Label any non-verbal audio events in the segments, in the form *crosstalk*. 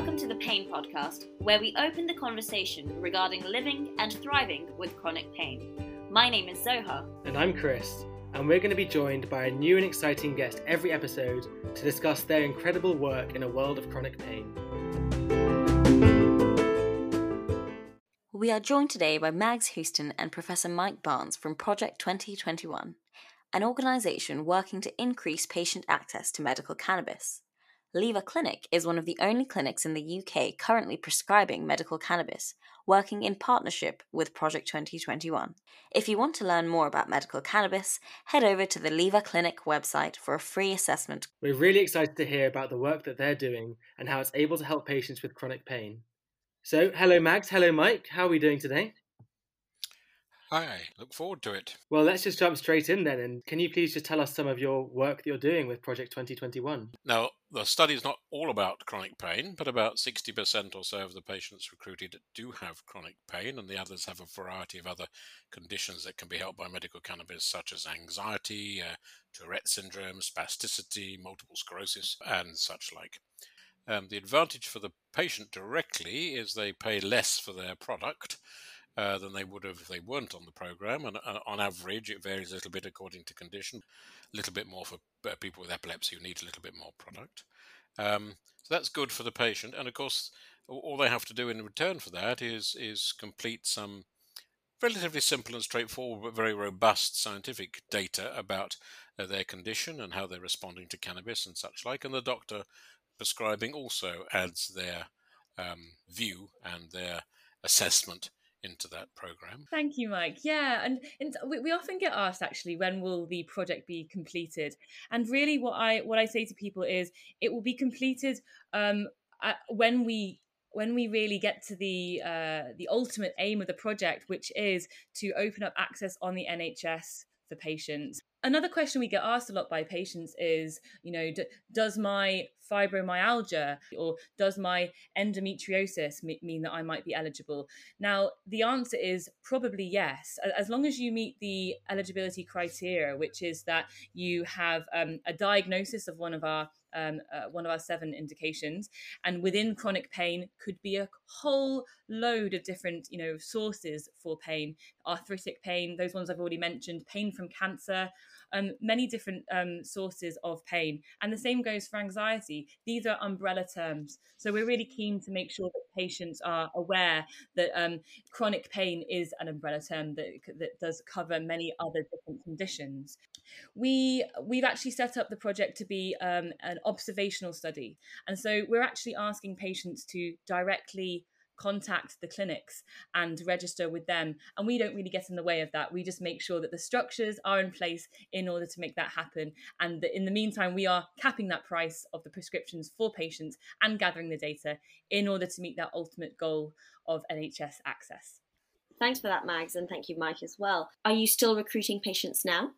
Welcome to the Pain Podcast, where we open the conversation regarding living and thriving with chronic pain. My name is Zoha. And I'm Chris, and we're going to be joined by a new and exciting guest every episode to discuss their incredible work in a world of chronic pain. We are joined today by Mags Houston and Professor Mike Barnes from Project 2021, an organisation working to increase patient access to medical cannabis. Leva Clinic is one of the only clinics in the UK currently prescribing medical cannabis, working in partnership with Project 2021. If you want to learn more about medical cannabis, head over to the Leva Clinic website for a free assessment. We're really excited to hear about the work that they're doing and how it's able to help patients with chronic pain. So, hello Mags, hello Mike, how are we doing today? Hi, look forward to it. Well, let's just jump straight in then. And can you please just tell us some of your work that you're doing with Project 2021? Now, the study is not all about chronic pain, but about 60% or so of the patients recruited do have chronic pain, and the others have a variety of other conditions that can be helped by medical cannabis, such as anxiety, uh, Tourette syndrome, spasticity, multiple sclerosis, and such like. Um, the advantage for the patient directly is they pay less for their product uh, than they would have if they weren't on the program. And uh, on average, it varies a little bit according to condition. A little bit more for uh, people with epilepsy who need a little bit more product. Um, so that's good for the patient. And of course, all they have to do in return for that is is complete some relatively simple and straightforward but very robust scientific data about uh, their condition and how they're responding to cannabis and such like. And the doctor prescribing also adds their um, view and their assessment into that program. Thank you, Mike. Yeah, and, and we, we often get asked actually when will the project be completed, and really what I what I say to people is it will be completed um, at, when we when we really get to the uh, the ultimate aim of the project, which is to open up access on the NHS for patients. Another question we get asked a lot by patients is, you know, d- does my fibromyalgia or does my endometriosis mean that I might be eligible? Now, the answer is probably yes, as long as you meet the eligibility criteria, which is that you have um, a diagnosis of one of our um, uh, one of our seven indications. And within chronic pain could be a whole load of different, you know, sources for pain, arthritic pain, those ones I've already mentioned, pain from cancer, um, many different um, sources of pain. And the same goes for anxiety. These are umbrella terms. So we're really keen to make sure that patients are aware that um, chronic pain is an umbrella term that, that does cover many other different conditions. We we've actually set up the project to be um, an observational study, and so we're actually asking patients to directly contact the clinics and register with them. And we don't really get in the way of that. We just make sure that the structures are in place in order to make that happen. And that in the meantime, we are capping that price of the prescriptions for patients and gathering the data in order to meet that ultimate goal of NHS access. Thanks for that, Mags, and thank you, Mike, as well. Are you still recruiting patients now?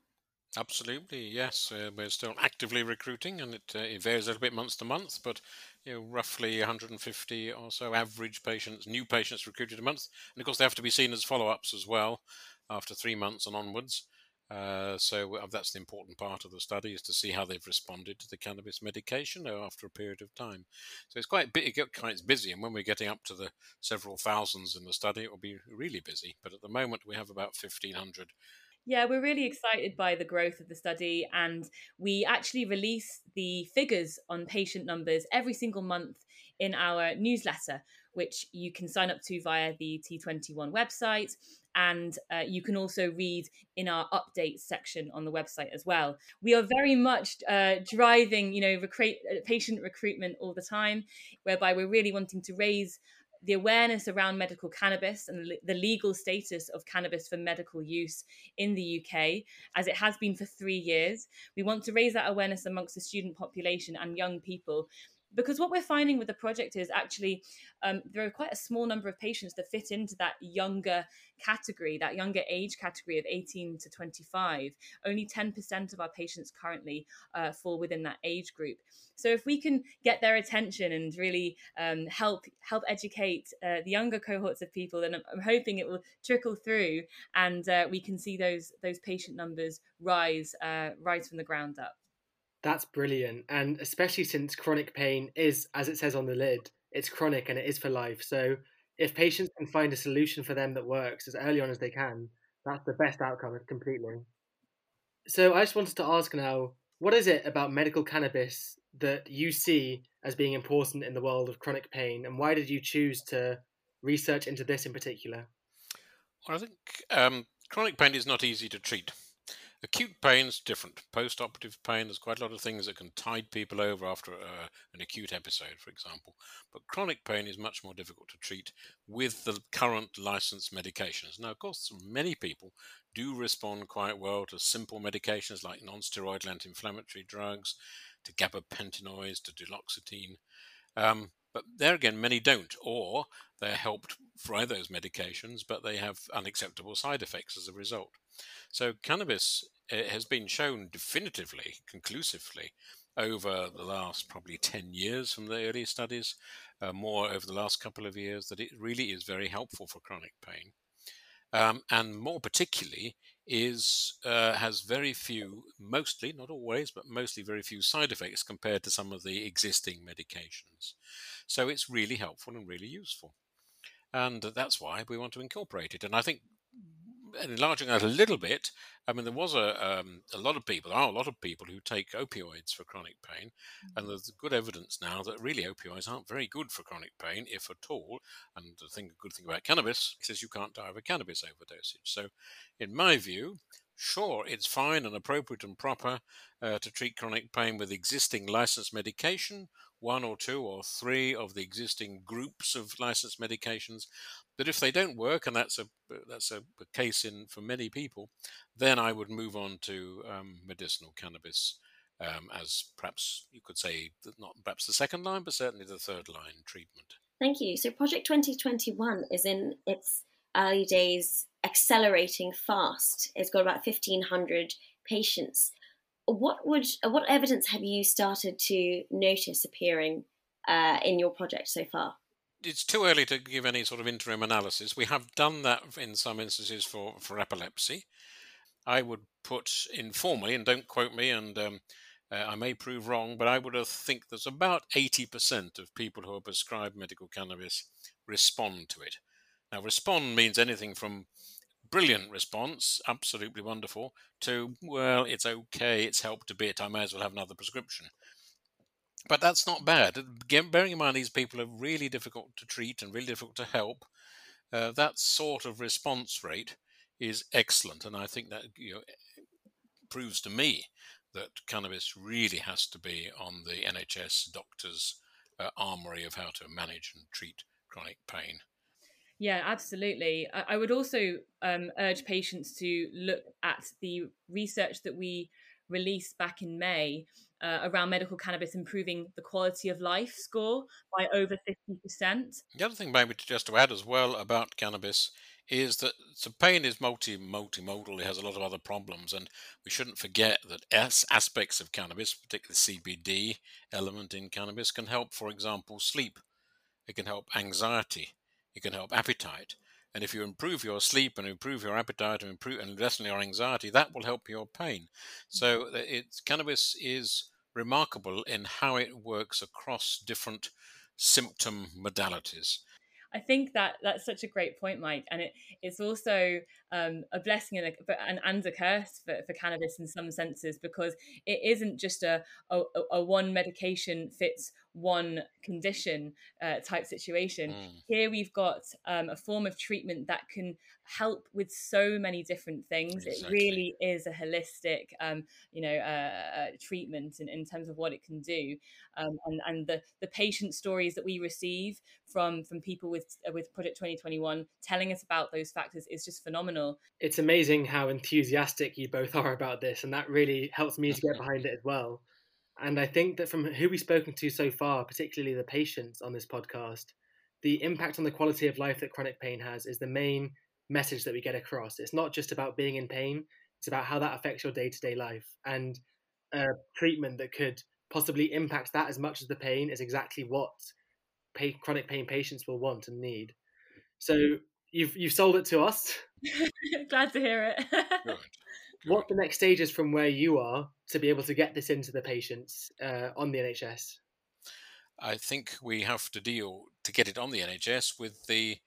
Absolutely, yes. Uh, we're still actively recruiting, and it, uh, it varies a little bit month to month, but you know, roughly 150 or so average patients, new patients recruited a month. And of course, they have to be seen as follow ups as well after three months and onwards. Uh, so uh, that's the important part of the study is to see how they've responded to the cannabis medication after a period of time. So it's quite quite busy, and when we're getting up to the several thousands in the study, it will be really busy. But at the moment, we have about 1,500 yeah, we're really excited by the growth of the study, and we actually release the figures on patient numbers every single month in our newsletter, which you can sign up to via the T21 website. And uh, you can also read in our updates section on the website as well. We are very much uh, driving, you know, patient recruitment all the time, whereby we're really wanting to raise the awareness around medical cannabis and the legal status of cannabis for medical use in the UK, as it has been for three years. We want to raise that awareness amongst the student population and young people because what we're finding with the project is actually um, there are quite a small number of patients that fit into that younger category, that younger age category of 18 to 25. Only 10% of our patients currently uh, fall within that age group. So if we can get their attention and really um, help help educate uh, the younger cohorts of people, then I'm, I'm hoping it will trickle through and uh, we can see those those patient numbers rise uh, rise from the ground up. That's brilliant. And especially since chronic pain is, as it says on the lid, it's chronic and it is for life. So if patients can find a solution for them that works as early on as they can, that's the best outcome completely. So I just wanted to ask now, what is it about medical cannabis that you see as being important in the world of chronic pain, and why did you choose to research into this in particular? Well, I think um, chronic pain is not easy to treat. Acute pain is different. Post-operative pain, there's quite a lot of things that can tide people over after uh, an acute episode, for example. But chronic pain is much more difficult to treat with the current licensed medications. Now, of course, many people do respond quite well to simple medications like non-steroidal anti-inflammatory drugs, to gabapentinoids, to duloxetine. Um, but there again, many don't, or they're helped by those medications, but they have unacceptable side effects as a result. So cannabis eh, has been shown definitively, conclusively, over the last probably 10 years from the early studies, uh, more over the last couple of years, that it really is very helpful for chronic pain. Um, and more particularly, is uh, has very few, mostly, not always, but mostly very few side effects compared to some of the existing medications. So it's really helpful and really useful. And that's why we want to incorporate it. And I think enlarging that a little bit, I mean, there was a um, a lot of people, there are a lot of people who take opioids for chronic pain, mm-hmm. and there's good evidence now that really opioids aren't very good for chronic pain, if at all. And the thing, a good thing about cannabis is you can't die of a cannabis overdosage. So, in my view, sure, it's fine and appropriate and proper uh, to treat chronic pain with existing licensed medication, one or two or three of the existing groups of licensed medications. But if they don't work, and that's a that's a, a case in for many people, then I would move on to um, medicinal cannabis um, as perhaps you could say not perhaps the second line, but certainly the third line treatment. Thank you. So Project 2021 is in its early days, accelerating fast. It's got about 1,500 patients. What would what evidence have you started to notice appearing uh, in your project so far? it's too early to give any sort of interim analysis. We have done that in some instances for, for epilepsy. I would put informally, and don't quote me, and um, uh, I may prove wrong, but I would think there's about 80% of people who are prescribed medical cannabis respond to it. Now, respond means anything from brilliant response, absolutely wonderful, to, well, it's okay, it's helped a bit, I may as well have another prescription. But that's not bad. Bearing in mind these people are really difficult to treat and really difficult to help, uh, that sort of response rate is excellent, and I think that you know, proves to me that cannabis really has to be on the NHS doctors' uh, armory of how to manage and treat chronic pain. Yeah, absolutely. I, would also um, urge patients to look at the research that we released back in May uh, around medical cannabis improving the quality of life score by over 50%. The other thing, maybe just to add as well about cannabis is that so pain is multi multimodal. It has a lot of other problems, and we shouldn't forget that as aspects of cannabis, particularly CBD element in cannabis, can help, for example, sleep. It can help anxiety. It can help appetite. And if you improve your sleep and improve your appetite and improve and lessen your anxiety, that will help your pain. So mm-hmm. cannabis is remarkable in how it works across different symptom modalities. I think that that's such a great point, Mike, and it, it's also um, a blessing and a, and, and a curse for, for cannabis in some senses because it isn't just a, a, a one medication fits one condition uh, type situation. Mm. Here we've got um, a form of treatment that can help with so many different things. Exactly. It really is a holistic, um, you know, uh, uh, treatment in, in terms of what it can do, um, and and the the patient stories that we receive from from people with with Project 2021 telling us about those factors is just phenomenal. It's amazing how enthusiastic you both *laughs* are about this, and that really helps me to get *laughs* behind it as well. And I think that from who we've spoken to so far, particularly the patients on this podcast, the impact on the quality of life that chronic pain has is the main message that we get across. It's not just about being in pain, it's about how that affects your day to day life. And a treatment that could possibly impact that as much as the pain is exactly what pay, chronic pain patients will want and need. So mm-hmm. you've you've sold it to us. *laughs* Glad to hear it. *laughs* what the next stage is from where you are to be able to get this into the patients uh, on the NHS? I think we have to deal to get it on the NHS with the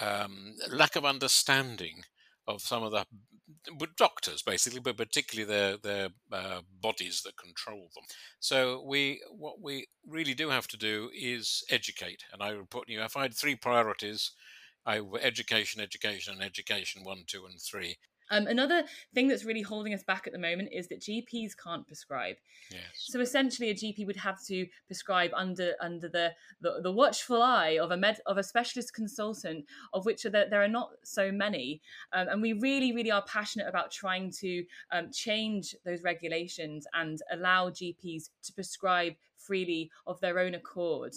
um, lack of understanding of some of the doctors, basically, but particularly their their uh, bodies that control them. So we what we really do have to do is educate. And I would put you know, if I had three priorities, I education, education, and education one, two, and three. Um, another thing that's really holding us back at the moment is that GPs can't prescribe. Yes. So essentially, a GP would have to prescribe under under the the, the watchful eye of a med of a specialist consultant, of which are there, there are not so many. Um, and we really, really are passionate about trying to um, change those regulations and allow GPs to prescribe freely of their own accord.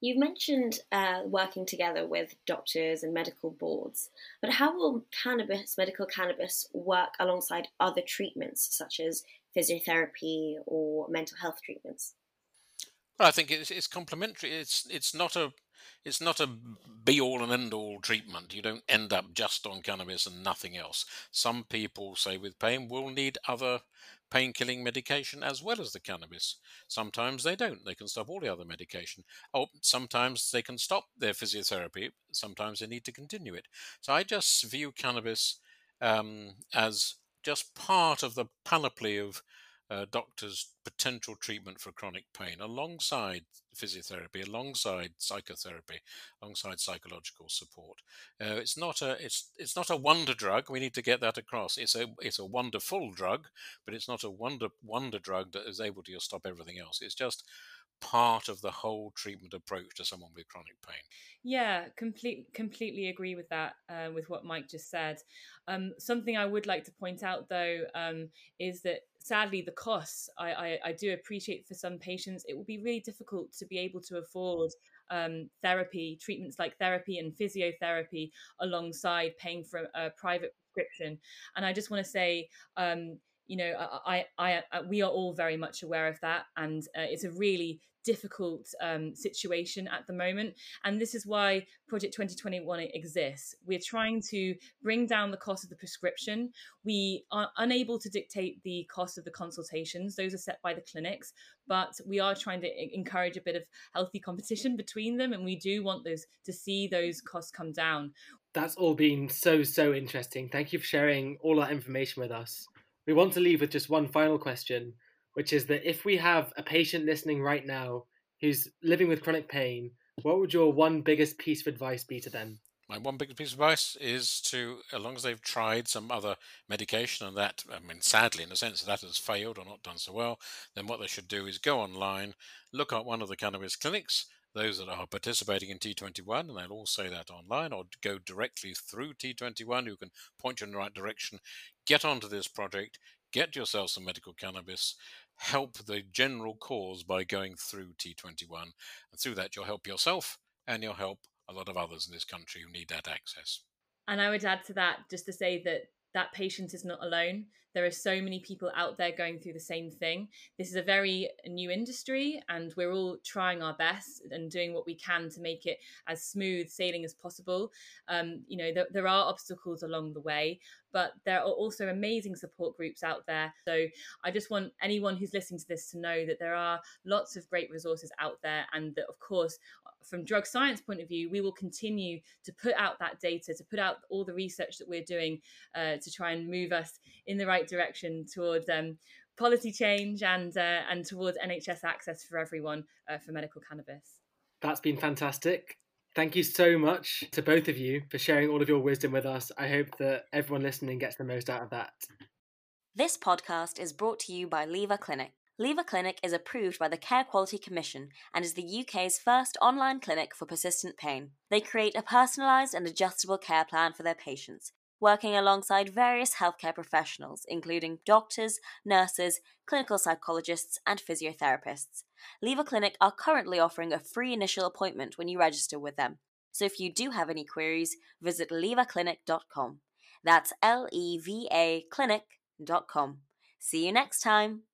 You've mentioned uh, working together with doctors and medical boards, but how will cannabis, medical cannabis, work alongside other treatments such as physiotherapy or mental health treatments? Well, I think it's, it's complementary. It's it's not a it's not a be all and end all treatment. You don't end up just on cannabis and nothing else. Some people, say with pain, will need other pain killing medication as well as the cannabis. Sometimes they don't. They can stop all the other medication. Oh, sometimes they can stop their physiotherapy. Sometimes they need to continue it. So I just view cannabis um, as just part of the panoply of uh, doctors' potential treatment for chronic pain alongside physiotherapy, alongside psychotherapy, alongside psychological support. Uh, it's not a it's it's not a wonder drug. We need to get that across. It's a it's a wonderful drug, but it's not a wonder wonder drug that is able to stop everything else. It's just part of the whole treatment approach to someone with chronic pain. Yeah, complete, completely agree with that, uh, with what Mike just said. Um, something I would like to point out, though, um, is that sadly the costs, I, I, I, do appreciate for some patients, it will be really difficult to be able to afford um, therapy, treatments like therapy and physiotherapy alongside paying for a private prescription. And I just want to say, um, you know, I, I, I, we are all very much aware of that, and uh, it's a really difficult um, situation at the moment. And this is why Project 2021 exists. We're trying to bring down the cost of the prescription. We are unable to dictate the cost of the consultations; those are set by the clinics. But we are trying to encourage a bit of healthy competition between them, and we do want those to see those costs come down. That's all been so so interesting. Thank you for sharing all that information with us we want to leave with just one final question, which is that if we have a patient listening right now who's living with chronic pain, what would your one biggest piece of advice be to them? My one biggest piece of advice is to, as long as they've tried some other medication and that, I mean, sadly, in a sense, that has failed or not done so well, then what they should do is go online, look at one of the cannabis clinics, those that are participating in T21, and they'll all say that online, or go directly through T21, who can point you in the right direction. Get onto this project, get yourself some medical cannabis, help the general cause by going through T21. And through that, you'll help yourself and you'll help a lot of others in this country who need that access. And I would add to that just to say that that patient is not alone. There are so many people out there going through the same thing. This is a very new industry, and we're all trying our best and doing what we can to make it as smooth sailing as possible. Um, you know, there, there are obstacles along the way, but there are also amazing support groups out there. So I just want anyone who's listening to this to know that there are lots of great resources out there, and that, of course, from drug science point of view, we will continue to put out that data, to put out all the research that we're doing uh, to try and move us in the right direction towards um, policy change and uh, and towards NHS access for everyone uh, for medical cannabis. That's been fantastic. Thank you so much to both of you for sharing all of your wisdom with us. I hope that everyone listening gets the most out of that. This podcast is brought to you by Leva Clinic. Leva Clinic is approved by the Care Quality Commission and is the UK's first online clinic for persistent pain. They create a personalised and adjustable care plan for their patients, working alongside various healthcare professionals, including doctors, nurses, clinical psychologists, and physiotherapists. Leva Clinic are currently offering a free initial appointment when you register with them. So if you do have any queries, visit levaclinic.com. That's L E V A clinic.com. See you next time.